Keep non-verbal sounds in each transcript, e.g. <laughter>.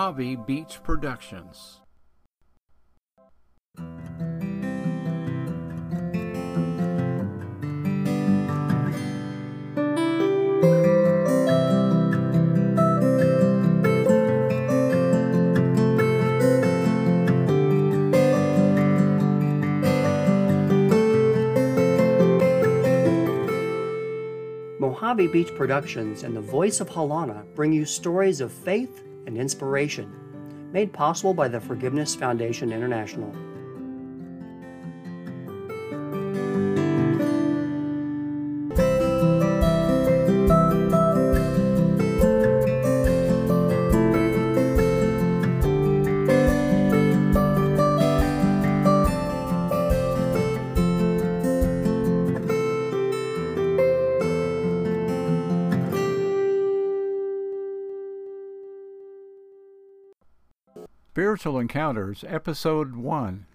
Mojave Beach Productions. Mojave Beach Productions and the Voice of Halona bring you stories of faith and inspiration, made possible by the Forgiveness Foundation International. Spiritual Encounters, Episode 1.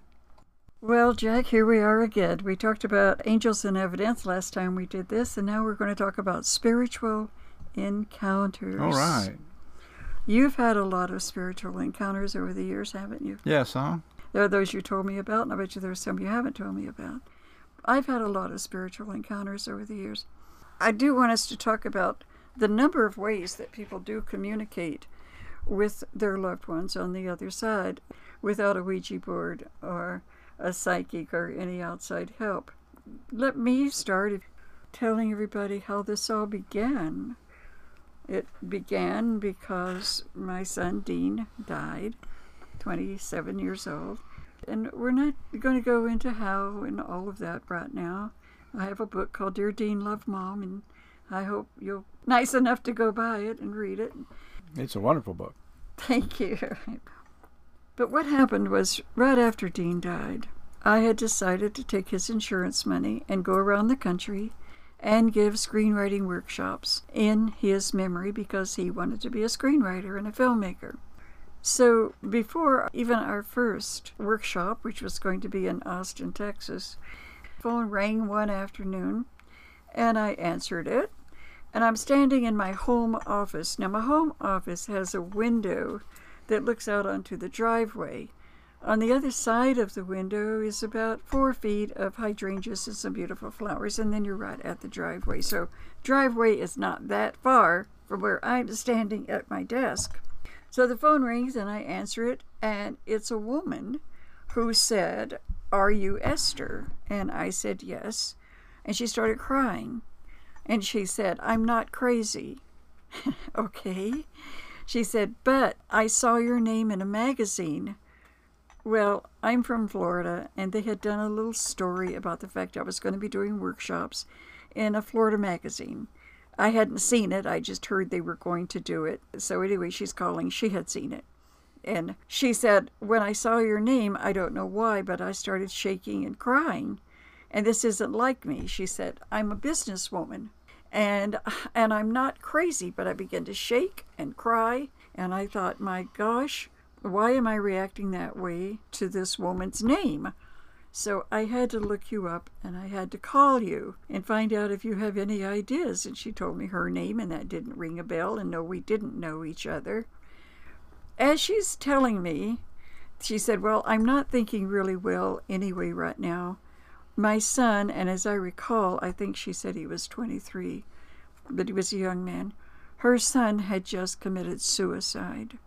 Well, Jack, here we are again. We talked about angels and evidence last time we did this, and now we're going to talk about spiritual encounters. All right. You've had a lot of spiritual encounters over the years, haven't you? Yes, huh? There are those you told me about, and I bet you there's some you haven't told me about. I've had a lot of spiritual encounters over the years. I do want us to talk about the number of ways that people do communicate with their loved ones on the other side without a Ouija board or a psychic or any outside help. Let me start telling everybody how this all began. It began because my son Dean died, 27 years old. And we're not going to go into how and all of that right now. I have a book called Dear Dean Love Mom, and I hope you'll nice enough to go buy it and read it. It's a wonderful book. Thank you. But what happened was right after Dean died, I had decided to take his insurance money and go around the country and give screenwriting workshops in his memory because he wanted to be a screenwriter and a filmmaker. So before even our first workshop, which was going to be in Austin, Texas, phone rang one afternoon and I answered it and I'm standing in my home office. Now, my home office has a window that looks out onto the driveway. On the other side of the window is about four feet of hydrangeas and some beautiful flowers, and then you're right at the driveway. So, driveway is not that far from where I'm standing at my desk. So the phone rings and I answer it, and it's a woman who said, Are you Esther? And I said, Yes. And she started crying. And she said, I'm not crazy. <laughs> okay. She said, But I saw your name in a magazine. Well, I'm from Florida, and they had done a little story about the fact I was going to be doing workshops in a Florida magazine. I hadn't seen it, I just heard they were going to do it. So, anyway, she's calling. She had seen it. And she said, When I saw your name, I don't know why, but I started shaking and crying. And this isn't like me. She said, I'm a businesswoman and and I'm not crazy, but I began to shake and cry, and I thought, my gosh, why am I reacting that way to this woman's name? So I had to look you up and I had to call you and find out if you have any ideas. And she told me her name, and that didn't ring a bell. And no, we didn't know each other. As she's telling me, she said, Well, I'm not thinking really well anyway right now. My son, and as I recall, I think she said he was 23, but he was a young man. Her son had just committed suicide.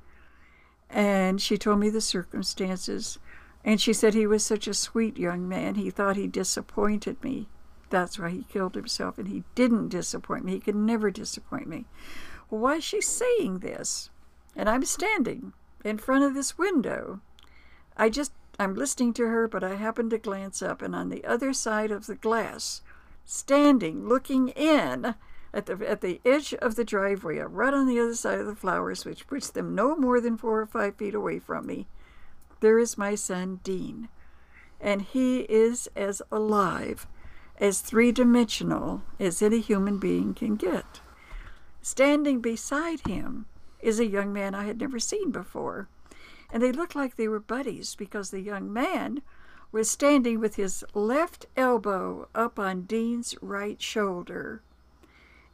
And she told me the circumstances. And she said he was such a sweet young man. He thought he disappointed me. That's why he killed himself. And he didn't disappoint me. He could never disappoint me. Well, why is she saying this? And I'm standing in front of this window. I just I'm listening to her, but I happen to glance up, and on the other side of the glass, standing, looking in at the at the edge of the driveway, right on the other side of the flowers, which puts them no more than four or five feet away from me, there is my son Dean, and he is as alive, as three dimensional as any human being can get. Standing beside him is a young man I had never seen before and they looked like they were buddies because the young man was standing with his left elbow up on Dean's right shoulder.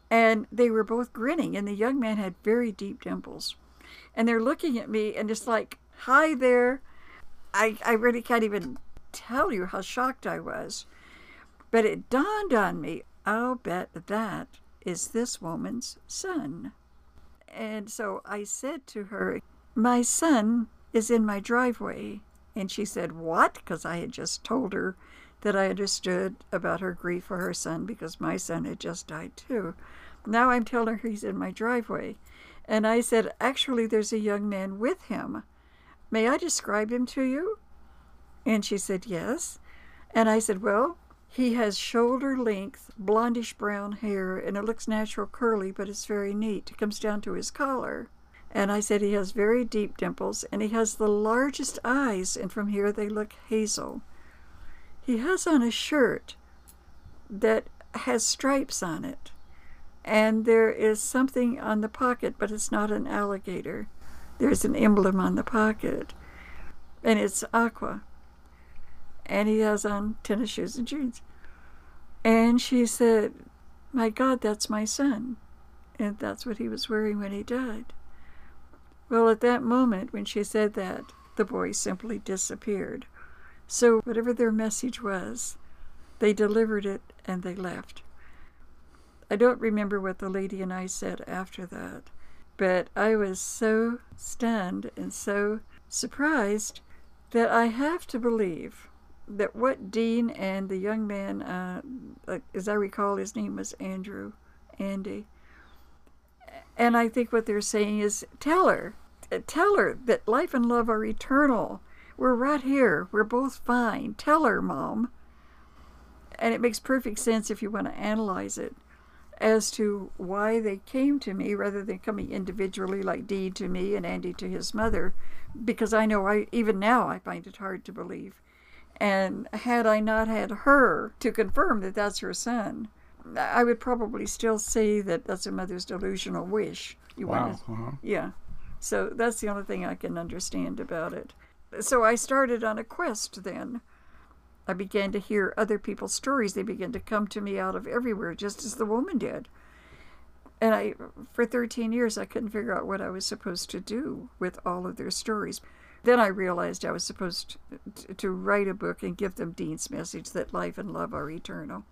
And they were both grinning, and the young man had very deep dimples. and they're looking at me and it's like, hi there. I, I really can't even tell you how shocked I was. But it dawned on me, I'll bet that is this woman's son. And so I said to her, My son is in my driveway. And she said, What? Because I had just told her that I understood about her grief for her son because my son had just died too. Now I'm telling her he's in my driveway. And I said, Actually, there's a young man with him. May I describe him to you? And she said, Yes. And I said, Well, he has shoulder length, blondish brown hair, and it looks natural curly, but it's very neat. It comes down to his collar. And I said, He has very deep dimples, and he has the largest eyes, and from here they look hazel. He has on a shirt that has stripes on it, and there is something on the pocket, but it's not an alligator. There's an emblem on the pocket, and it's aqua and he has on tennis shoes and jeans. And she said, My God, that's my son. And that's what he was wearing when he died. Well, at that moment, when she said that, the boy simply disappeared. So, whatever their message was, they delivered it and they left. I don't remember what the lady and I said after that, but I was so stunned and so surprised that I have to believe that what Dean and the young man, uh, as I recall, his name was Andrew, Andy, and I think what they're saying is tell her, uh, tell her that life and love are eternal. We're right here. We're both fine. Tell her, Mom. And it makes perfect sense if you want to analyze it as to why they came to me rather than coming individually like Dee to me and Andy to his mother, because I know I even now I find it hard to believe and had I not had her to confirm that that's her son, I would probably still say that that's a mother's delusional wish. You wow. Want uh-huh. Yeah. So that's the only thing I can understand about it. So I started on a quest then. I began to hear other people's stories. They began to come to me out of everywhere, just as the woman did. And I, for 13 years, I couldn't figure out what I was supposed to do with all of their stories. Then I realized I was supposed to, to write a book and give them Dean's message that life and love are eternal.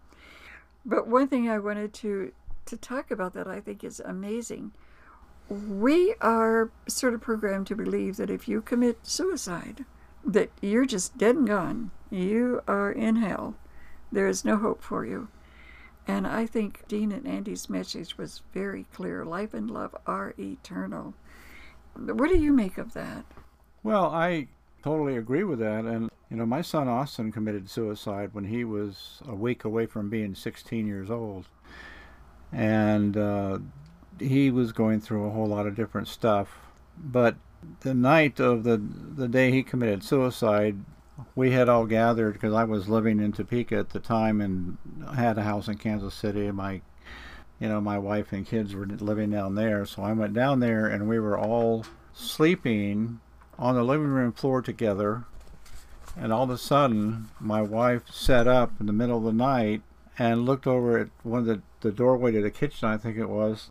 But one thing I wanted to, to talk about that I think is amazing we are sort of programmed to believe that if you commit suicide, that you're just dead and gone. You are in hell. There is no hope for you. And I think Dean and Andy's message was very clear. Life and love are eternal. What do you make of that? Well, I totally agree with that. And, you know, my son Austin committed suicide when he was a week away from being 16 years old. And uh, he was going through a whole lot of different stuff. But the night of the, the day he committed suicide, we had all gathered because I was living in Topeka at the time and had a house in Kansas City. My, you know, my wife and kids were living down there. So I went down there and we were all sleeping on the living room floor together, and all of a sudden, my wife sat up in the middle of the night and looked over at one of the, the doorway to the kitchen, I think it was,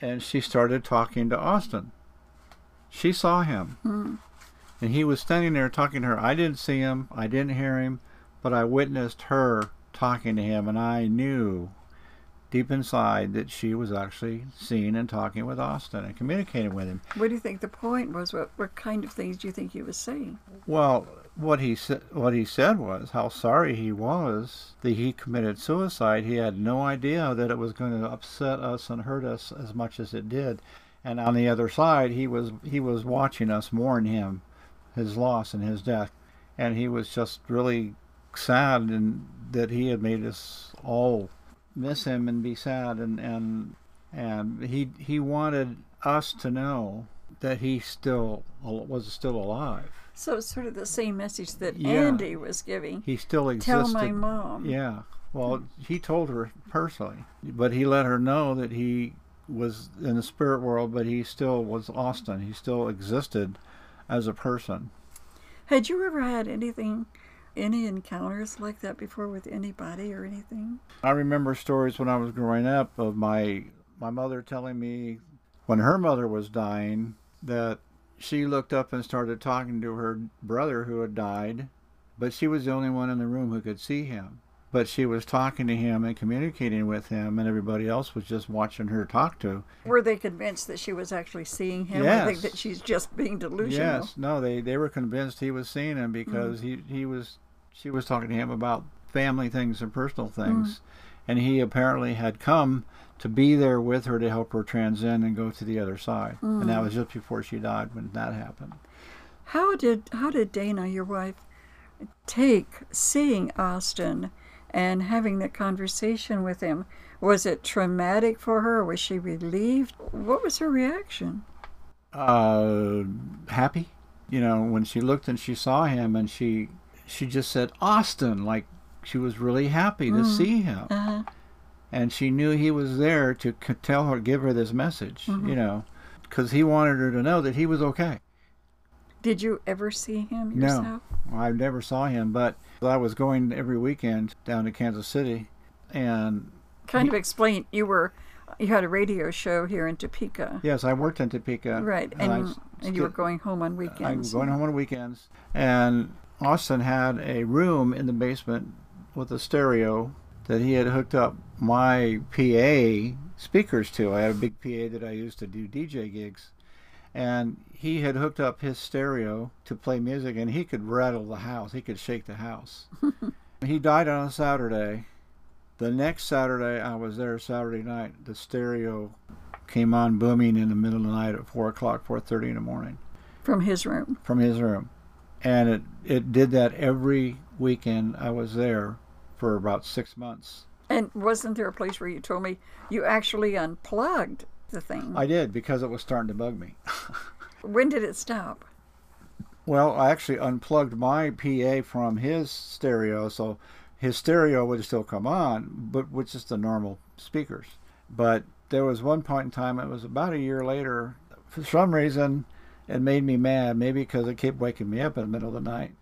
and she started talking to Austin. She saw him. Mm. And he was standing there talking to her. I didn't see him, I didn't hear him, but I witnessed her talking to him, and I knew deep inside that she was actually seeing and talking with Austin and communicating with him. What do you think the point was? What what kind of things do you think he was saying? Well, what he said what he said was how sorry he was that he committed suicide. He had no idea that it was going to upset us and hurt us as much as it did. And on the other side, he was he was watching us mourn him, his loss and his death, and he was just really sad and that he had made us all miss him and be sad and and and he he wanted us to know that he still was still alive. So it's sort of the same message that yeah. Andy was giving. He still existed. Tell my mom. Yeah. Well, hmm. he told her personally, but he let her know that he was in the spirit world, but he still was Austin. He still existed as a person. Had you ever had anything any encounters like that before with anybody or anything? I remember stories when I was growing up of my my mother telling me when her mother was dying that she looked up and started talking to her brother who had died, but she was the only one in the room who could see him. But she was talking to him and communicating with him, and everybody else was just watching her talk to. Were they convinced that she was actually seeing him? Yes. think that she's just being delusional? Yes, no, they they were convinced he was seeing him because he he was she was talking to him about family things and personal things, mm-hmm. and he apparently had come to be there with her to help her transcend and go to the other side. And that was just before she died when that happened. How did how did Dana, your wife, take seeing Austin and having that conversation with him? Was it traumatic for her? Was she relieved? What was her reaction? uh, happy. You know, when she looked and she saw him, and she she just said Austin, like she was really happy to see him, Uh-huh. And she knew he was there to tell her, give her this message. You mm-hmm. know, because he wanted her to know that he was okay. Did you ever see him No. yourself? Well, I never saw him, but I was going every weekend down to Kansas City, and Kind of explain. You were you had a radio show here in Topeka, yes, I worked in Topeka. right? I And s- and you were going home on weekends. I'm going home on weekends, and Austin had a room in the basement with a stereo that he had hooked up my PA speakers to. I had a big PA that I used to do DJ gigs, and he had hooked up his stereo to play music, and he could rattle the house. He could shake the house. <laughs> he died on a Saturday. The next Saturday, I was there Saturday night. The stereo came on booming in the middle of the night at four o'clock, four thirty in the morning from his room. from his room. And it, it did that every weekend I was there for about six months. And wasn't there a place where you told me you actually unplugged the thing? I did because it was starting to bug me. <laughs> when did it stop? Well, I actually unplugged my PA from his stereo, so his stereo would still come on, but with just the normal speakers. But there was one point in time, it was about a year later, for some reason, it made me mad, maybe because it kept waking me up in the middle of the night.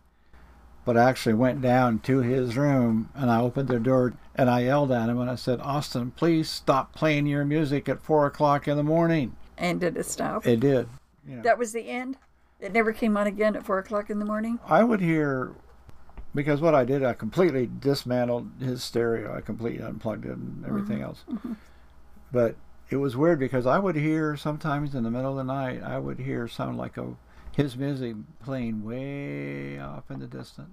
But I actually went down to his room and I opened the door and I yelled at him and I said, Austin, please stop playing your music at four o'clock in the morning. And did it stop? It did. You know. that was the end. It never came on again at four o'clock in the morning. I would hear because what I did, I completely dismantled his stereo. I completely unplugged it and everything mm-hmm. else. Mm-hmm. But it was weird because I would hear sometimes in the middle of the night, I would hear sound like a his music playing way off in the distance.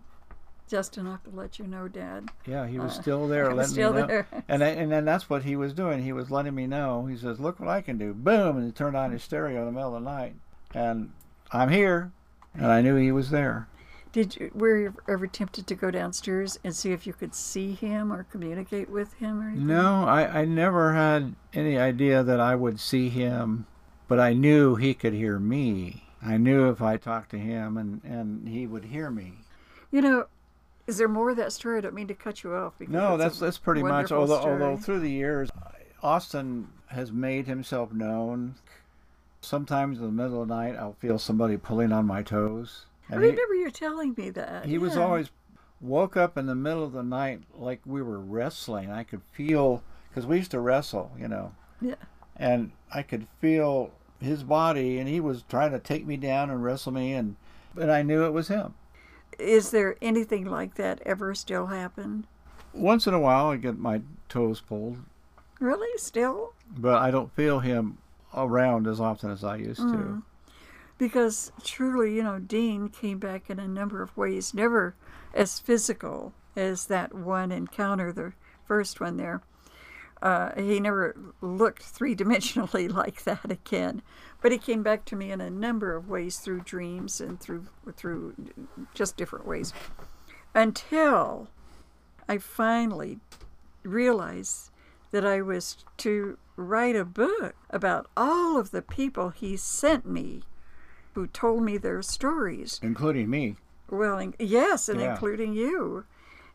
Just enough to let you know, Dad. Yeah, he was Uh, still <laughs> there, he was letting still me know. there. And I, and then that's what he was doing. He was letting me know. He says, "Look what I can do!" Boom, and he turned on his stereo in the middle of the night, and I'm here, and I knew he was there. Did you were you ever tempted to go downstairs and see if you could see him or communicate with him or anything? No, I, I never had any idea that I would see him, but I knew he could hear me. I knew if I talked to him and, and he would hear me. You know, is there more of that story? I don't mean to cut you off. Because No, that's that's pretty much. Although story. although through the years, Austin has made himself known. Sometimes in the middle of the night, I'll feel somebody pulling on my toes. I And he, remember you telling me that. he was always woke up in the middle of the night like we were wrestling. I could feel because we used to wrestle, you know. Yeah. and I could feel his body, and he was trying to take me down and wrestle me, and and I knew it was him. Is there anything like that ever still happen? Once in a while, I get my toes pulled, Really? Still? but I don't feel him around as often as I used Mm. to. Because truly, you know, Dean came back in a number of ways, never as physical as that one encounter, the first one there. Uh, he never looked three dimensionally <laughs> like that again, but he came back to me in a number of ways through dreams and through through just different ways, until I finally realized that I was to write a book about all of the people he sent me who told me their stories. Including me. Well, yes, and Yeah. including you.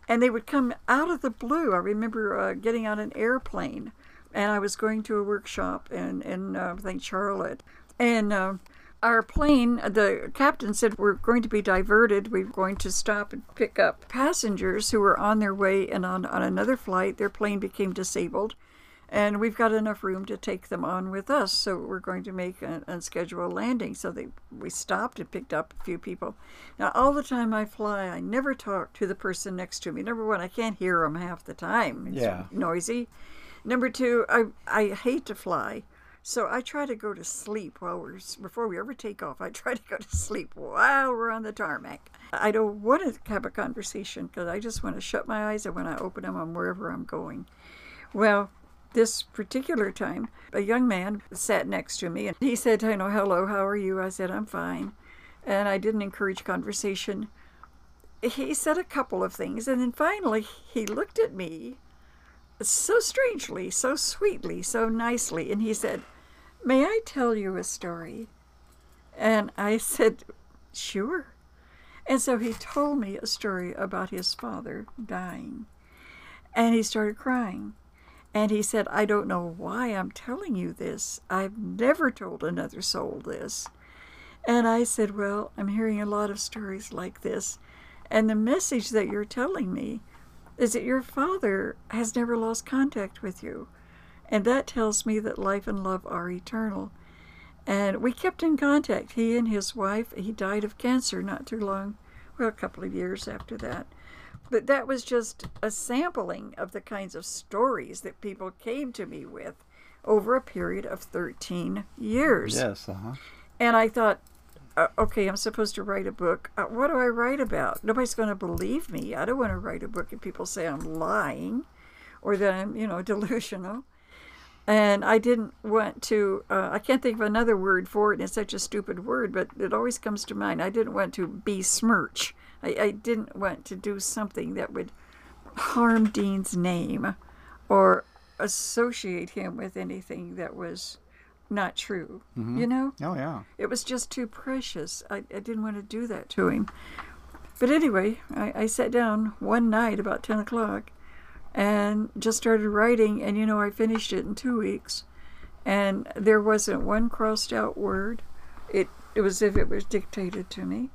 And they would come out of the blue. I remember uh, getting on an airplane, and I was going to a workshop in in uh, I think Charlotte, and uh, our plane. The captain said we're going to be diverted. We're going to stop and pick up passengers who were on their way and on on another flight. Their plane became disabled. And we've got enough room to take them on with us. So we're going to make an unscheduled landing. So they, we stopped and picked up a few people. Now, all the time I fly, I never talk to the person next to me. Number one, I can't hear them half the time. It's Yeah. noisy. Number two, I, I hate to fly. So I try to go to sleep while we're before we ever take off. I <laughs> try to go to sleep while we're on the tarmac. I don't want to have a conversation because I just want to shut my eyes and when I open them, I'm wherever I'm going. Well, this particular time, a young man sat next to me and he said, "You know, hello, how are you?" I said, "I'm fine," and I didn't encourage conversation. He said a couple of things, and then finally he looked at me so strangely, so sweetly, so nicely, and he said, May I tell you a story? And I <laughs> said, Sure. And so he told me a story about his father dying. And he started crying. And he said, I don't know why I'm telling you this. I've never told another soul this. And I said, Well, I'm hearing a lot of stories like this. And the message that you're telling me is that your father has never lost contact with you. And that tells me that life and love are eternal. And we kept in contact. He and his wife, he died of cancer not too long, well, a couple of years after that. But that was just a sampling of the kinds of stories that people came to me with over a period of 13 years. Yes. Uh huh. And I thought, uh, okay, I'm supposed to write a book. Uh, what do I write about? Nobody's going to believe me. I don't want to write a book and people say I'm lying or that I'm, you know, <laughs> delusional. And I didn't want to, uh, I can't think of another word for it. It's such a stupid word, but it always comes to mind. I didn't want to besmirch. I, I didn't want to do something that would harm Dean's name or associate him with anything that was not true. Mm-hmm. You know? Oh yeah. It was just too precious. I, I didn't want to do that to him. But anyway, I, I sat down one night about 10 o'clock and just started writing. And, you know, I finished it in two weeks. And there wasn't one crossed out word. It, it was as if it was dictated to me.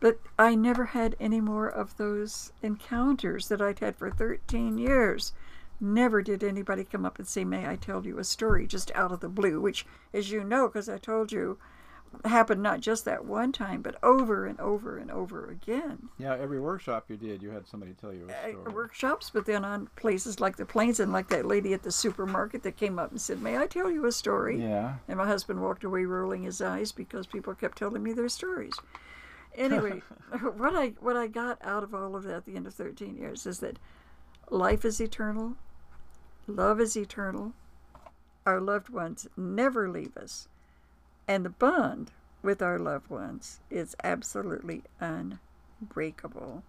But I never had any more of those encounters that I'd had for 13 years. Never did anybody come up and say, May I tell you a story just out of the blue, which, as you know, because I told you, happened not just that one time, but over and over and over again. Yeah. Every workshop you did, you had somebody tell you a Uh, story. workshops, but then on places like the plains and like that lady at the supermarket that came up and said, May I tell you a story? Yeah. And my husband walked away rolling his eyes because people kept telling me their stories. Anyway, <laughs> what I what I got out of all of that at the end of 13 years is that life is eternal, love is eternal, our loved ones never leave us, and the bond with our loved ones is absolutely unbreakable.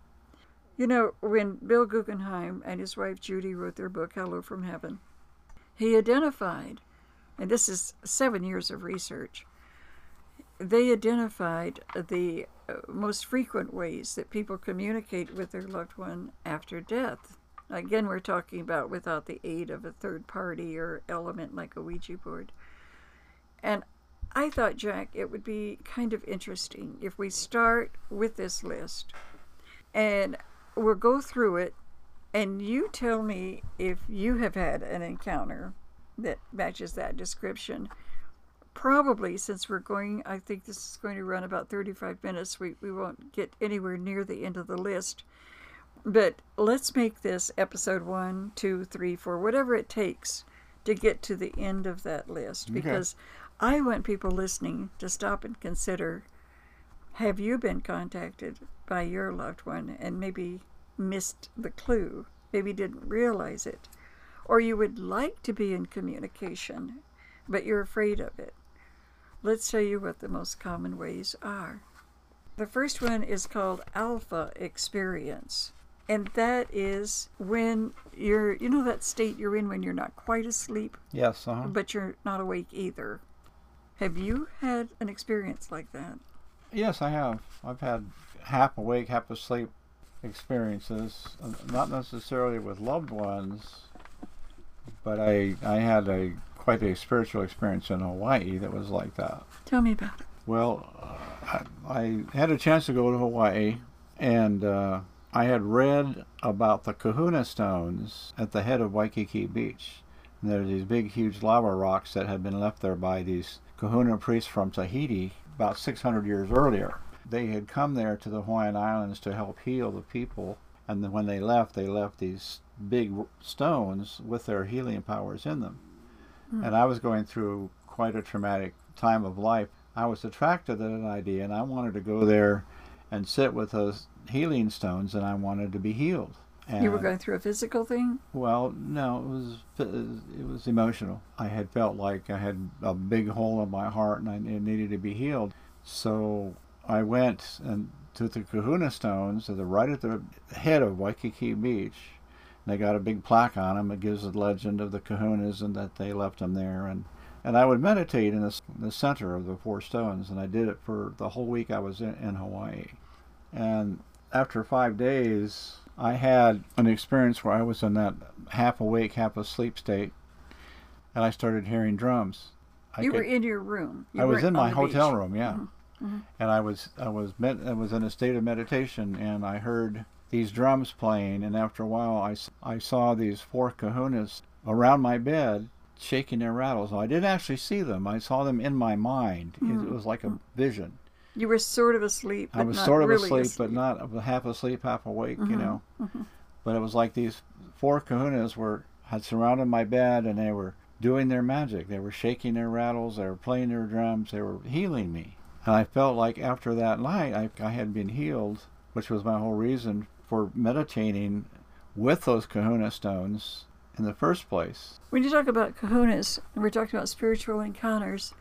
You know, when Bill Guggenheim and his wife Judy wrote their book Hello from Heaven, he identified, and this is seven years of research, they identified the uh, most frequent ways that people communicate with their loved one after death. Again, we're talking about without the aid of a third party or element like a Ouija board. And I thought, Jack, it would be kind of interesting if we start with this list and we'll go through it and you tell me if you have had an encounter that matches that description. Probably, since we're going, I think this is going to run about 35 minutes, we, we won't get anywhere near the end of the list. But let's make this episode one, two, three, four, whatever it takes to get to the end of that list. Because I want people listening to stop and consider have you been contacted by your loved one and maybe missed the clue, maybe didn't realize it? Or you would like to be in communication, but you're afraid of it. Let's tell you what the most common ways are. The first one is called alpha experience. And that is when you're, you know, that state you're in when you're not quite asleep, Yes. Uh huh. but you're not awake either. Have you had an experience like that? Yes, I have. I've had half awake, half asleep experiences, uh, not necessarily with loved ones, but I I had a quite a spiritual experience in Hawaii that was like that. Tell me about it. Well, uh, I, I had a chance to go to Hawaii, and uh, I had read about the Kahuna Stones at the head of Waikiki Beach. And there are these big, huge lava rocks that had been left there by these kahuna priests from Tahiti about 600 years earlier. They had come there to the Hawaiian Islands to help heal the people, and then when they left, they left these big stones with their healing powers in them. And I was going through quite a traumatic time of life. I was attracted to that idea, and I wanted to go there and sit with those healing stones, and I wanted to be healed. And, you were going through a physical thing? Well, no, it was it was emotional. I had felt like I had a big hole in my heart, and I, it needed to be healed. So I went and to the Kahuna Stones, to the right at the head of Waikiki Beach. They got a big plaque on them. It gives the legend of the Kahunas and that they left them there. And and I would meditate in the, the center of the four stones, and I did it for the whole week I was in, in Hawaii. And after five days, I had an experience where I was in that half awake, half asleep state, and I started hearing drums. I you could, were in your room. You I was in my hotel beach. room, yeah, mm-hmm. Mm-hmm. and I was I was met, I was in a state of meditation, and I heard these drums playing, and after a while, I I saw these four kahunas around my bed shaking their rattles. I didn't actually see them; I saw them in my mind. Mm-hmm. It was like a vision. You were sort of asleep. I was sort of really asleep, asleep, but not half asleep, half awake. Mm-hmm. You know. Mm-hmm. But it was like these four kahunas were had surrounded my bed, and they were doing their magic. They were shaking their rattles. They were playing their drums. They were healing me. And I felt like after that night, I, I had been healed, which was my whole reason for meditating with those kahuna stones in the first place. When you talk about kahunas, and we're talking about spiritual encounters,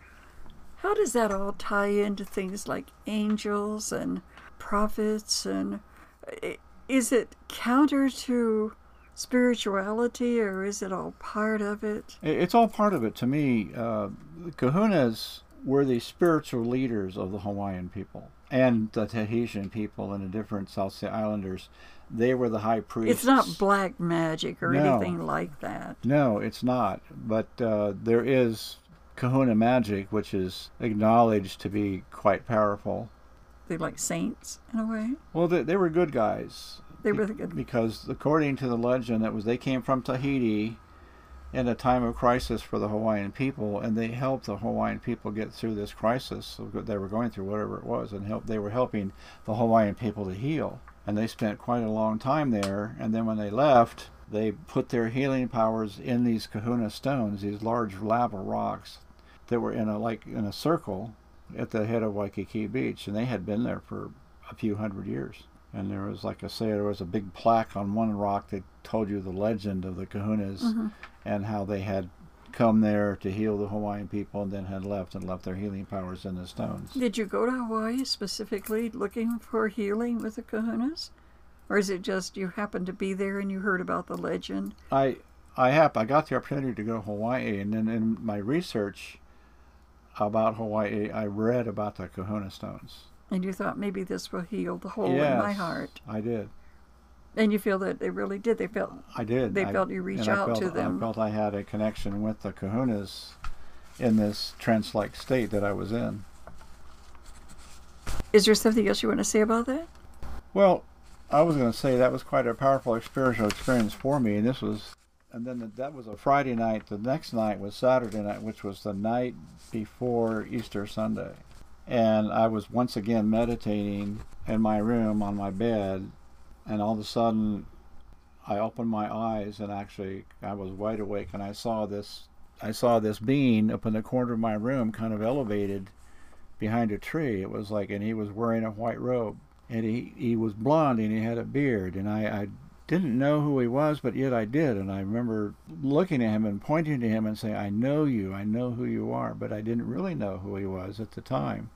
how does that all tie into things like angels and prophets? And is it counter to spirituality or is it all part of it? It's all part of it to me. Uh, the kahunas were the spiritual leaders of the Hawaiian people and the Tahitian people and the different South Sea Islanders. They were the high priests. It's not black magic or no. anything like that. No, it's not. But uh, there is kahuna magic, which is acknowledged to be quite powerful. They're like saints in a way. Well, they, they were good guys. They were the good because according to the legend, that was they came from Tahiti in a time of crisis for the Hawaiian people, and they helped the Hawaiian people get through this crisis they were going through, whatever it was, and help. They were helping the Hawaiian people to heal, and they spent quite a long time there. And then when they left, they put their healing powers in these Kahuna stones, these large lava rocks that were in a like in a circle at the head of Waikiki Beach, and they had been there for a few hundred years. And there was, like I say, there was a big plaque on one rock that told you the legend of the Kahunas mm-hmm. And how they had come there to heal the Hawaiian people and then had left and left their healing powers in the stones. Did you go to Hawaii specifically looking for healing with the Kahunas? Or is it just you happened to be there and you heard about the legend? I I have I got the opportunity to go to Hawaii and then in my research about Hawaii, I read about the Kahuna stones. And you thought maybe this will heal the hole yes, in my heart. I did. And you feel that they really did. They felt. I did. They I, felt you reach out felt, to them. I felt I had a connection with the Kahunas in this trance-like state that I was in. Is there something else you want to say about that? Well, I was going to say that was quite a powerful spiritual experience for me, and this was and then the, that was a Friday night. The next night was Saturday night, which was the night before Easter Sunday. And I was once again meditating in my room on my bed, and all of a sudden, I opened my eyes, and actually, I was wide awake, and I saw this. I saw this being up in the corner of my room, kind of elevated behind a tree. It was like, and he was wearing a white robe, and he he was blonde, and he had a beard, and I I didn't know who he was, but yet I did. And I remember looking at him and pointing to him and saying, I know you, I know who you are, but I didn't really know who he was at the time.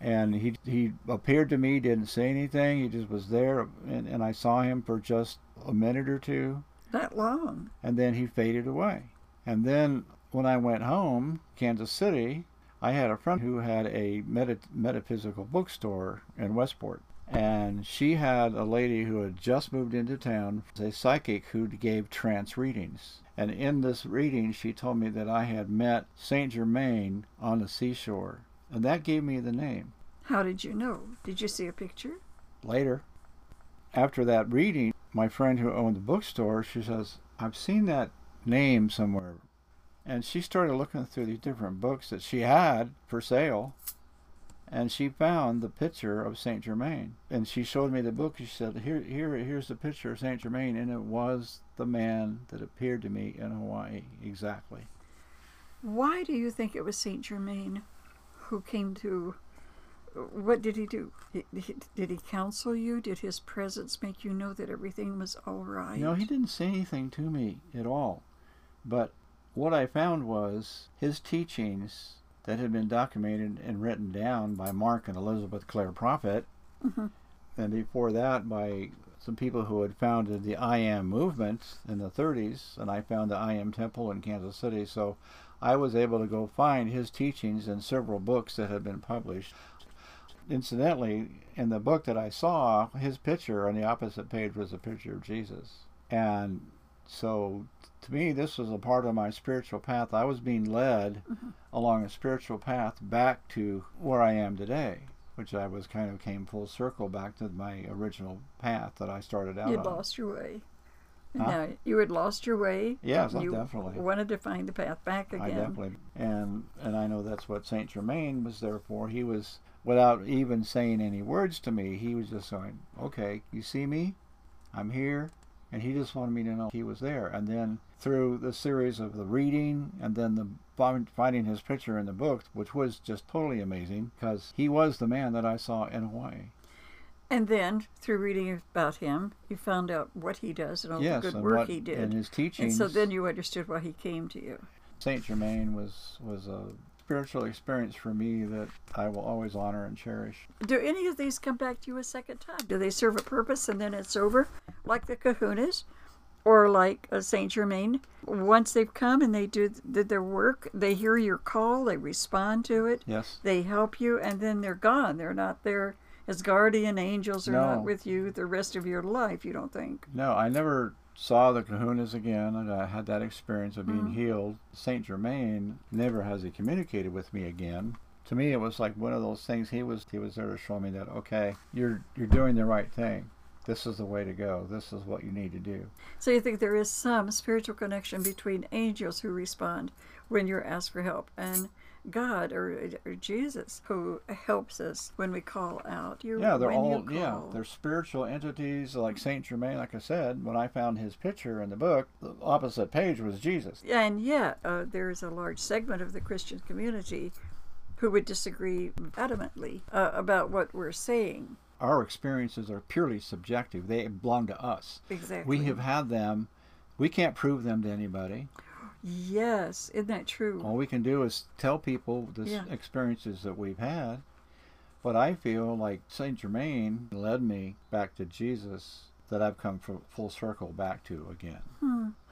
And he, he appeared to me, didn't say anything, he just was there, and, and I saw him for just a minute or two. That long. And then he faded away. And then when I went home, Kansas City, I had a friend who had a meta- metaphysical bookstore in Westport and she had a lady who had just moved into town, a psychic who gave trance readings. And in this reading, she told me that I had met Saint Germain on the seashore, and that gave me the name. How did you know? Did you see a picture? Later. After that reading, my friend who owned the bookstore, she says, I've seen that name somewhere. And she started looking through these different books that she had for sale. And she found the picture of Saint Germain. And she showed me the book. She said, Here here here's the picture of Saint Germain and it was the man that appeared to me in Hawaii exactly. Why do you think it was Saint Germain who came to? What did he do? He- he- Did he counsel you? Did his presence make you know that everything was all right? No, he didn't say anything to me at all. But what I found was his teachings that had been documented and written down by Mark and Elizabeth Clare Prophet, mm-hmm. and before that by some people who had founded the I Am movement in the 30s, and I found the I Am Temple in Kansas City. So I was able to go find his teachings in several books that had been published. Incidentally, in the book that I saw, his picture on the opposite page was a picture of Jesus. And so to me, this was a part of my spiritual path. I was being led mm-hmm. along a spiritual path back to where I am today, which I was kind of came full circle back to my original path that I started out You'd on. lost your way. Huh? Now you had lost your way. Yes, you definitely. wanted to find the path back again. I definitely and and I know that's what Saint Germain was there for. He was without even saying any words to me. He was just going, "Okay, you see me? I'm here," and he just wanted me to know he was there. And then through the series of the reading and then the finding his picture in the book, which was just totally amazing because he was the man that I saw in Hawaii. And then through reading about him, you found out what he does and all yes, the good work what he did. and his teachings. and so then you understood why he came to you. Saint Germain was was a spiritual experience for me that I will always honor and cherish. Do any of these come back to you a second time? Do they serve a purpose and then it's over, like the Kahunas, or like uh, Saint Germain? Once they've come and they do did their work, they hear your call, they respond to it, Yes. they help you, and then they're gone. They're not there as guardian angels are No. not with you the rest of your life. You don't think? No, I never saw the kahunas again, and I had that experience of being mm. healed. Saint Germain never has he communicated with me again. To me, it was like one of those things. He was he was there to show me that okay, you're you're doing the right thing. This is the way to go. This is what you need to do. So you think there is some spiritual connection between angels who respond when you're asked for help and God or, or Jesus who helps us when we call out. You, Yeah, they're all yeah, they're spiritual entities like Saint Germain. Like I said, when I found his picture in the book, the opposite page was Jesus. And yet, uh, there's a large segment of the Christian community who would disagree adamantly uh, about what we're saying. Our experiences are purely subjective. They belong to us. Exactly. We have had them. We can't prove them to anybody. Yes, isn't that true? All we can do is tell people the Yeah. experiences that we've had. But I feel like Saint Germain led me back to Jesus that I've come full, full circle back to again.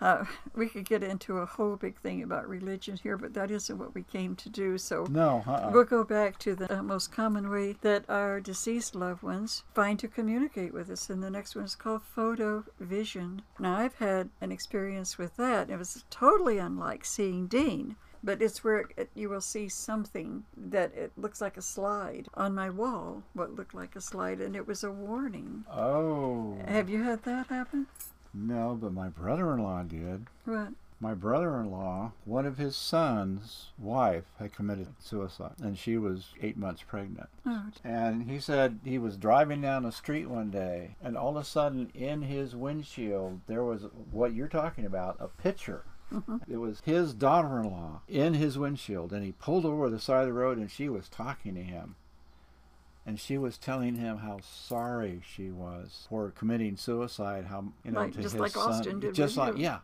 Uh, we could get into a whole big thing about religion here, but that isn't what we came to do. So No, uh-uh. We'll go back to the most common way that our deceased loved ones find to communicate with us, and the next one is called photo vision. Now, I've had an experience with that. It was totally unlike seeing Dean, but it's where it, you will see something that it looks like a slide on my wall, what looked like a slide, and it was a warning. oh, Have you had that happen? no, but my brother-in-law did. What? My brother-in-law, one of his sons' wife had committed suicide, and she was eight months pregnant. Oh, And he said he was driving down the street one day, and all of a sudden, in his windshield, there was what you're talking about a picture. It was his daughter in law in his windshield, and he pulled over the side of the road, and she was talking to him. And she was telling him how sorry she was for committing suicide, how, you know, Like- to just his like son. Austin did Just with like, you. yeah.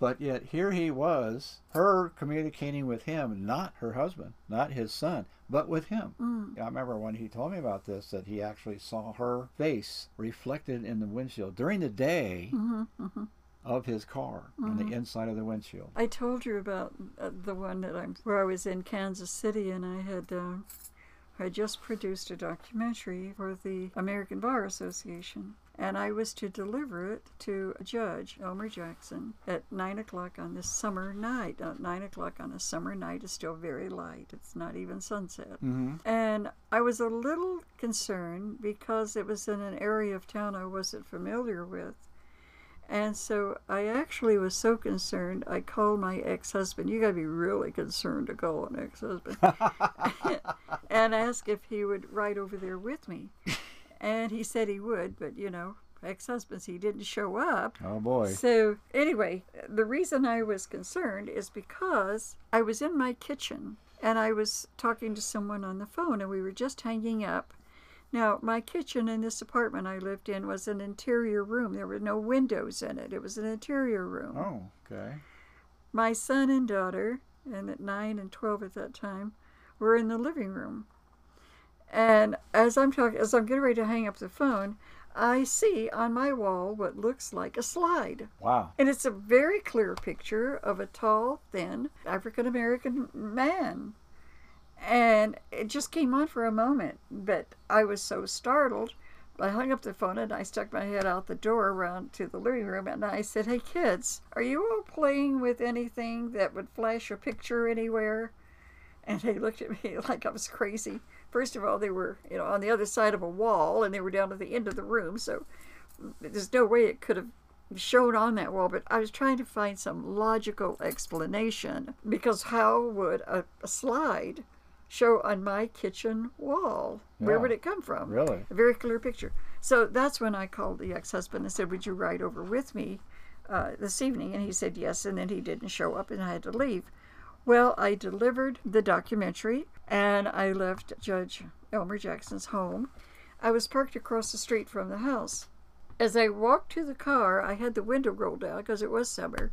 But yet here he was, her communicating with him, not her husband, not his son, but with him. Mm. I remember when he told me about this that he actually saw her face reflected in the windshield during the day Mm-hmm, of his car on the inside of the windshield. I told you about uh, the one that I'm where I was in Kansas City and I had uh, I just produced a documentary for the American Bar Association and I was to deliver it to Judge Elmer Jackson at nine o'clock on this summer night. Uh, nine o'clock on a summer night is still very light. It's not even sunset. Mm-hmm. And I was a little concerned because it was in an area of town I wasn't familiar with. And so I actually was so concerned, I called my ex husband. You got to be really concerned to call an ex husband. <laughs> <laughs> and ask if he would ride over there with me. And he said he would, but you know, ex husbands, he didn't show up. Oh boy. So, anyway, the reason I was concerned is because I was in my kitchen and I was talking to someone on the phone and we were just hanging up. Now, my kitchen in this apartment I lived in was an interior room. There were no windows in it, it was an interior room. Oh, okay. My son and daughter, and at 9 and 12 at that time, were in the living room. And as I'm talking, as I'm getting ready to hang up the phone, I see on my wall what looks like a slide. Wow. And it's a very clear picture of a tall, thin African American man. And it just came on for a moment, but I was so startled. I hung up the phone and I stuck my head out the door around to the living room and I said, Hey kids, are you all playing with anything that would flash a picture anywhere? And they looked at <laughs> me like I was crazy. First of all, they were, you know, on the other side of a wall and they were down at the end of the room, so there's no way it could have shown on that wall, but I was trying to find some logical explanation because how would a, a slide show on my kitchen wall? Where would it come from? Really? A very clear picture. So that's when I called the ex husband and said, Would you ride over with me uh, this evening? And he said yes, and then he didn't show up and I had to leave. Well, I delivered the documentary and I left Judge Elmer Jackson's home. I was parked across the street from the house. As I walked to the car, I had the window rolled down because it was summer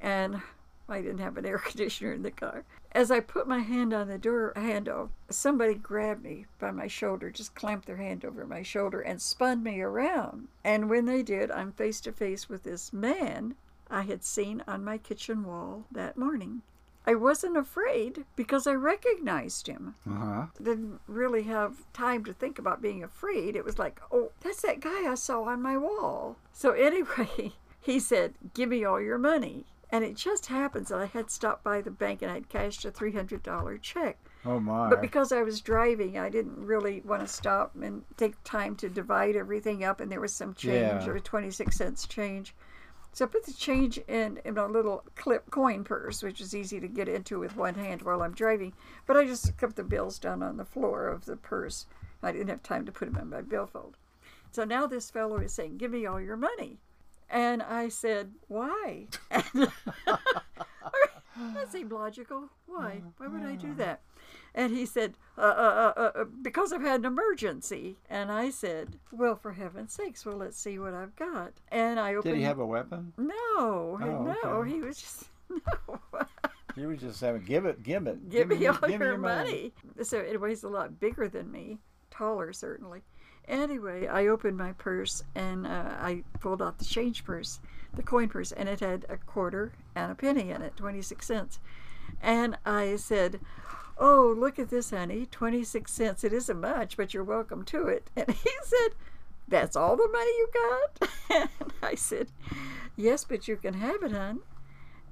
and I didn't have an air <laughs> conditioner in the car. As I put my hand on the door handle, somebody grabbed me by my shoulder, just clamped their hand over my shoulder and spun me around. And when they did, I'm face to face with this man I had seen on my kitchen wall that morning. I wasn't afraid because I recognized him. Uh huh. Didn't really have time to think about being afraid. It was like, oh, that's that guy I saw on my wall. So, anyway, <laughs> he said, Give me all your money. And it just happens that I had stopped by the bank and I'd cashed a $300 check. Oh my. But because I was driving, I didn't really want to stop and take time to divide everything up, and there was some change, Yeah. or 26 cents change. So I put the change in, in a little clip coin purse, which is easy to get into with one hand while I'm driving. But I just kept the bills down on the floor of the purse. I didn't have time to put them in my billfold. So now this fellow is saying, Give me all your money. And I said, Why? <laughs> that seemed logical. Why? Why would I do that? And he said, uh, uh, uh, uh, because I've had an emergency. And I said, well, for heaven's sakes, well, let's see what I've got. And I opened. Did he have a weapon? No, Oh, no. okay. He was just <laughs> no. He was just having give it, give it, Give me all give me your money. So anyway, he's a lot bigger than me, taller certainly. Anyway, I opened my purse and uh, I pulled out the change purse, the coin purse, and it had a quarter and a penny in it, 26 cents. And I said, Oh, look at this, honey, 26 cents. It isn't much, but you're welcome to it. <laughs> And he said, That's all the money you got? <laughs> and I said, Yes, but you can have it, hon.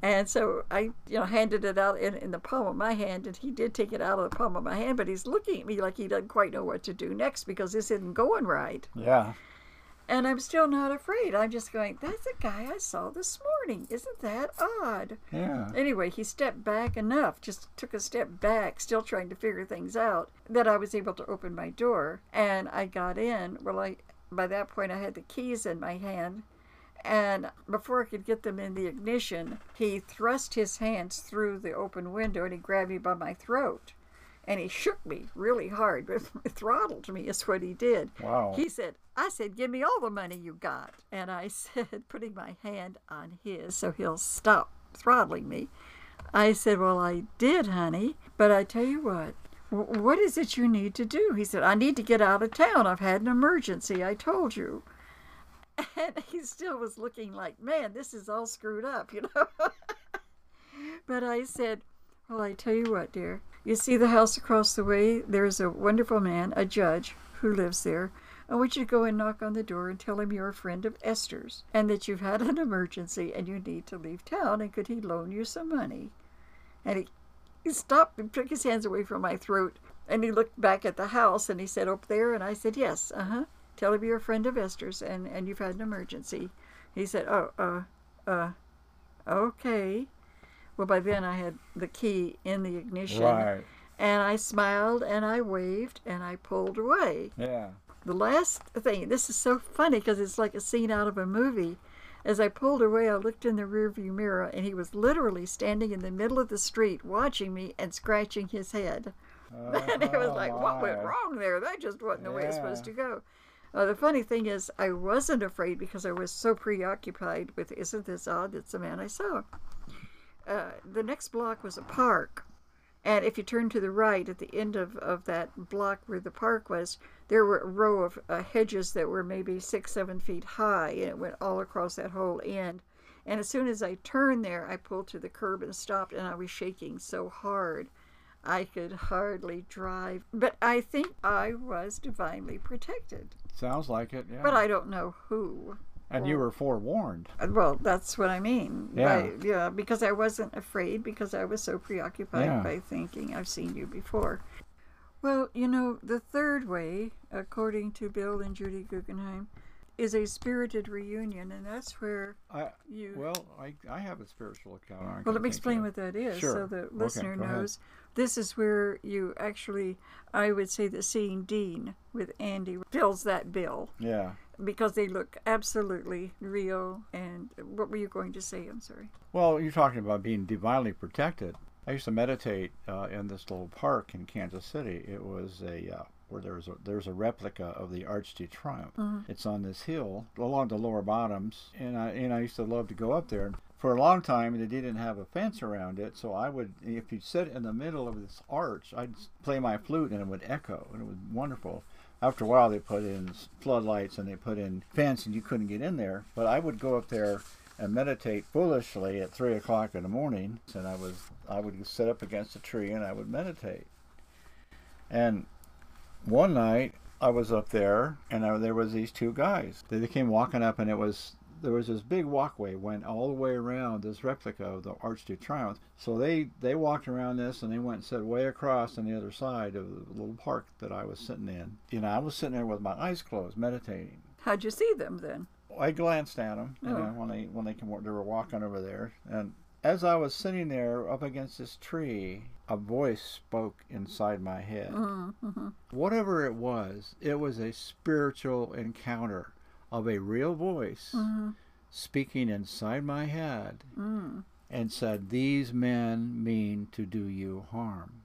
And so I, you know, handed it out in, in the palm of my hand, and he did take it out of the palm of my hand, but he's looking at me like he doesn't quite know what to do next because this isn't going right. Yeah. And I'm still not afraid. I'm just going, that's a guy I saw this morning. Isn't that odd? Yeah. Anyway, he stepped back enough, just took a step back, still trying to figure things out, that I was able to open my door. And I got in. Well, I by that point I had the keys in my hand. And before I could get them in the ignition, he thrust his hands through the open window and he grabbed me by my throat. And he shook me really hard, but <laughs> throttled me is what he did. Wow. He said, I said, give me all the money you got. And I <laughs> said, putting my hand on his so he'll stop throttling me. I said, Well, I did, honey, but I tell you what, what is it you need to do? He said, I need to get out of town. I've had an emergency. I told you. <laughs> And he still was looking like, Man, this is all screwed up, <laughs> you know? but I said, Well, I tell you what, dear. You see the house across the way? There's a wonderful man, a judge, who lives there. I want you to go and knock on the door and tell him you're a friend of Esther's and that you've had an emergency and you need to leave town and could he loan you some money? And he, he stopped and took his hands away from my throat and he looked back at the house and he said, Up there? And I said, Yes, uh huh. Tell him you're a friend of Esther's and, and you've had an emergency. He said, "Oh, uh, uh, okay." Well, by then I had the key in the ignition, Right. and I smiled and I waved and I pulled away. Yeah. The last thing, this is so funny because it's like a scene out of a movie. As I pulled away, I looked in the rearview mirror, and he was literally standing in the middle of the street watching me and scratching his head. <laughs> and it was Oh, like, what went wrong there? That just wasn't the way it's was supposed to go. The funny thing is, I wasn't afraid because I was so preoccupied with, isn't this odd? It's the man I saw. Uh, the next block was a park. And if you turn to the right at the end of, of that block where the park was, there were a row of uh, hedges that were maybe six, seven feet high, and it went all across that whole end. And as soon as I turned there, I pulled to the curb and stopped, and I was shaking so hard I could hardly drive. But I think I was divinely protected. Sounds like it. Yeah. But I don't know who. and you were forewarned. Uh, Well, that's what I mean. Yeah. By- yeah, because I wasn't afraid because I was so preoccupied Yeah. by thinking I've seen you before. Well, you know, the third way, according to Bill and Judy Guggenheim, is a spirited reunion, and that's where I you. well, I I have a spiritual account. I Well, let me explain what that is Sure. so the Okay, listener ahead. knows. This is where you actually, I would say that seeing Dean with Andy fills that bill Yeah. because they look absolutely real. And what were you going to say? I'm sorry. Well, you're talking about being divinely protected. I used to meditate uh, in this little park in Kansas City. It was a uh, where there's a there's a replica of the Arch de Triomphe. Mm-hmm. It's on this hill along the lower bottoms, and I and I used to love to go up there. For a long time, they didn't have a fence around it, so I would, if you sit in the middle of this arch, I'd play my flute and it would echo, and it was wonderful. After a while, they put in floodlights and they put in fence, and you couldn't get in there. But I would go up there and meditate foolishly at three o'clock in the morning, and I was I would sit up against a tree and I would meditate. And one night I was up there, and I, there was these two guys. They, they came walking up, and it was there was this big walkway went all the way around this replica of the Arch de Triomphe. So they they walked around this, and they went and sat way across on the other side of the little park that I was sitting in. You know, I was sitting there with my eyes closed, meditating. How'd you see them then? I glanced at them, you Oh. know, when they when they came, they were walking over there, and as I was sitting there up against this tree, a voice spoke inside my head. Uh-huh, uh-huh. Whatever it was, it was a spiritual encounter of a real voice uh-huh. speaking inside my head mm. and said, "These men mean to do you harm."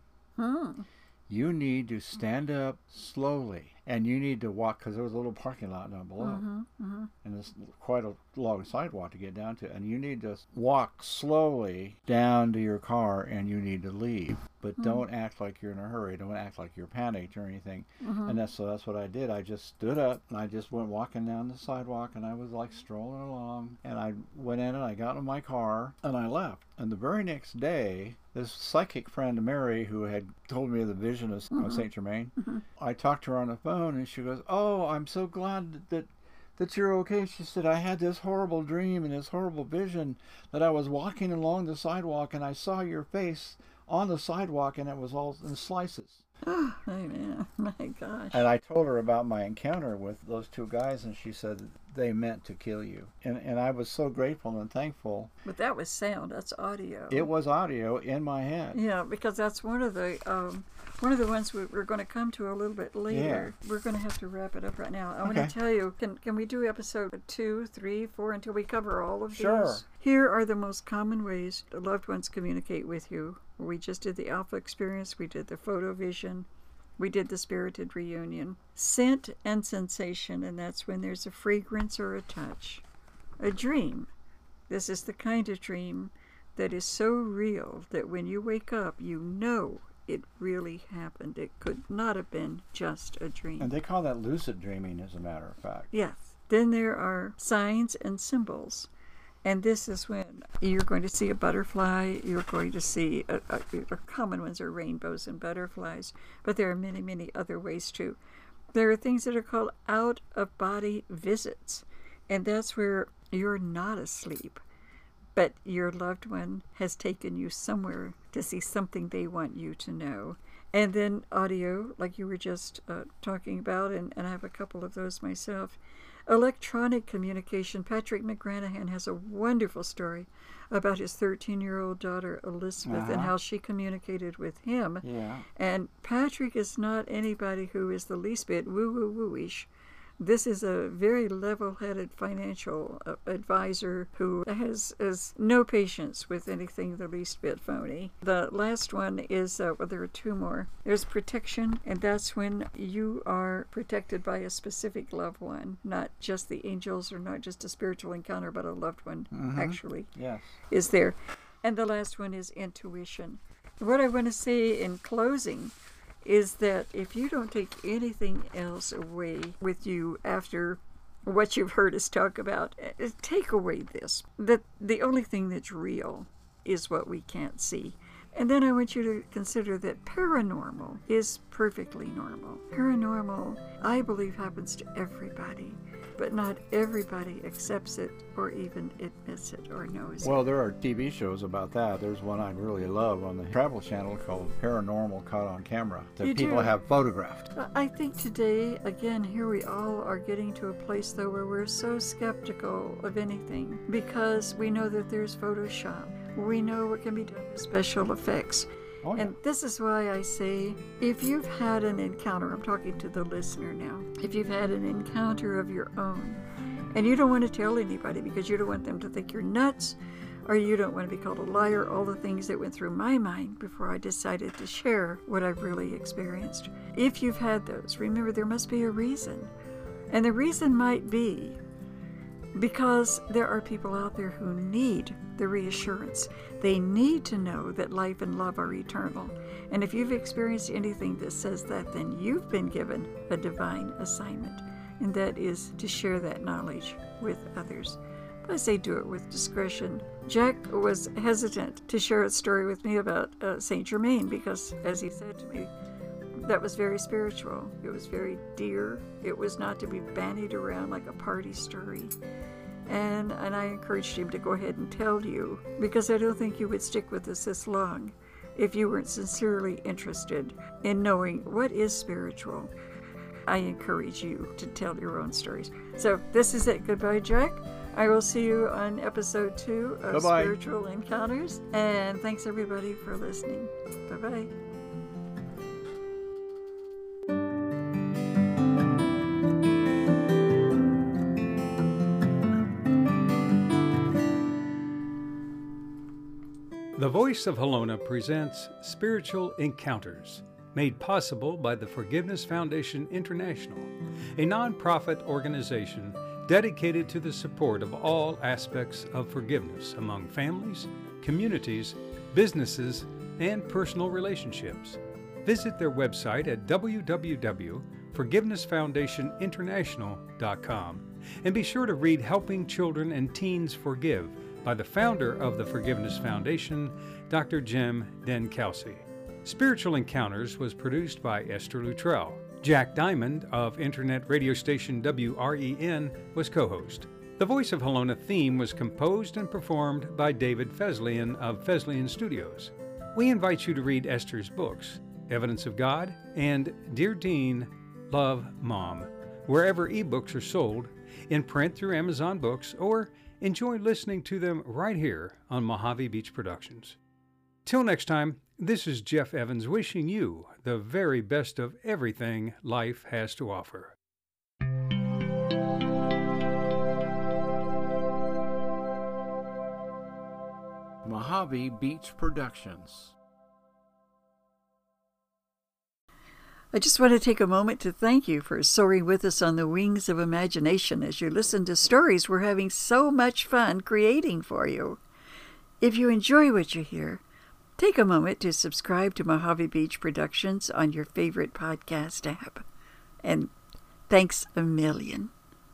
You need to stand up slowly, and you need to walk because there was a little parking lot down below, uh-huh, uh-huh. and it's quite a long sidewalk to get down to. And you need to walk slowly down to your car, and you need to leave. But hmm. don't act like you're in a hurry. Don't act like you're panicked or anything. Uh-huh. And that's so that's what I did. I just stood up and I just went walking down the sidewalk, and I was like strolling along. And I went in and I got in my car and I left. And the very next day, this psychic friend Mary, who had told me of the vision of, of mm-hmm. Saint Germain, mm-hmm. I talked to her on the phone, and she goes, "Oh, I'm so glad that." That you're okay. She said, I had this horrible dream and this horrible vision that I was walking along the sidewalk and I saw your face on the sidewalk and it was all in slices. <gasps> Oh, man. <laughs> My gosh. And I told her about my encounter with those two guys, and she said they meant to kill you. And and I was so grateful and thankful. But that was sound. That's audio. It was audio in my head. Yeah, because that's one of the um, one of the ones we, we're going to come to a little bit later. Yeah. We're going to have to wrap it up right now. I want to tell you, can can we do episode two, three, four until we cover all of Sure. these? Here are the most common ways the loved ones communicate with you. We just did the alpha experience. We did the photo vision. We did the spirited reunion. Scent and sensation, and that's when there's a fragrance or a touch. A dream. This is the kind of dream that is so real that when you wake up, you know it really happened. It could not have been just a dream. And they call that lucid dreaming, as a matter of fact. Yes. Then there are signs and symbols. And this is when you're going to see a butterfly, you're going to see, a, common ones are rainbows and butterflies, but there are many, many other ways too. There are things that are called out of body visits, and that's where you're not asleep, but your loved one has taken you somewhere to see something they want you to know. And then audio, like you were just uh, talking about, and, and I have a couple of those myself. Electronic communication. Patrick McGranahan has a wonderful story about his 13 year old daughter, Elizabeth, and Uh-huh. how she communicated with him. Yeah. And Patrick is not anybody who is the least bit woo woo woo-ish. This is a very level-headed financial uh, advisor who has, has no patience with anything the least bit phony. The last one is, uh, well, there are two more. There's protection, and that's when you are protected by a specific loved one, not just the angels or not just a spiritual encounter, but a loved one actually Yes. is there. And the last one is intuition. What I want to say in closing is that if you don't take anything else away with you after what you've heard us talk about, eh, take away this that the only thing that's real is what we can't see. And then I want you to consider that paranormal is perfectly normal. Paranormal, I believe, happens to everybody, but not everybody accepts it or even admits it or knows it. Well, there are TV shows about that. There's one I really love on the Travel Channel called Paranormal Caught on Camera that You people do? have photographed. Uh, I think today, again, here we all are getting to a place, though, where we're so skeptical of anything because we know that there's Photoshop. We know what can be done with special effects. Oh, yeah. And this is why I say if you've had an encounter, I'm talking to the listener now, if you've had an encounter of your own, and you don't want to tell anybody because you don't want them to think you're nuts, or you don't want to be called a liar, all the things that went through my mind before I decided to share what I've really experienced. If you've had those, remember there must be a reason. And the reason might be because there are people out there who need the reassurance. They need to know that life and love are eternal. And if you've experienced anything that says that, then you've been given a divine assignment, and that is to share that knowledge with others. But I say do it with discretion. Jack was hesitant to share a story with me about uh, Saint Germain because, as he said to me, that was very spiritual. It was very dear. It was not to be bandied around like a party story. And and I encouraged him to go ahead and tell you because I don't think you would stick with us this long if you weren't sincerely interested in knowing what is spiritual. I encourage you to tell your own stories. So this is it. Goodbye, Jack. I will see you on episode two of Bye-bye. Spiritual Encounters. And thanks everybody for listening. Bye bye. The Voice of Halona presents Spiritual Encounters, made possible by the Forgiveness Foundation International, a nonprofit organization dedicated to the support of all aspects of forgiveness among families, communities, businesses, and personal relationships. Visit their website at www.forgivenessfoundationinternational.com and be sure to read Helping Children and Teens Forgive by the founder of the Forgiveness Foundation, Dr. Jim Dincalci. Spiritual Encounters was produced by Esther Luttrell. Jack Diamond of internet radio station WREN was co host. The Voice of Halona theme was composed and performed by David Fesliyan of Fesliyan Studios. We invite you to read Esther's books, Evidence of God and Dear Dean, Love Mom, wherever ebooks are sold, in print through Amazon Books, or enjoy listening to them right here on Mojave Beach Productions. Till next time, this is Jeff Evans wishing you the very best of everything life has to offer. Mojave Beach Productions. I just want to take a moment to thank you for soaring with us on the wings of imagination as you listen to stories we're having so much fun creating for you. If you enjoy what you hear, take a moment to subscribe to Mojave Beach Productions on your favorite podcast app. And thanks a million.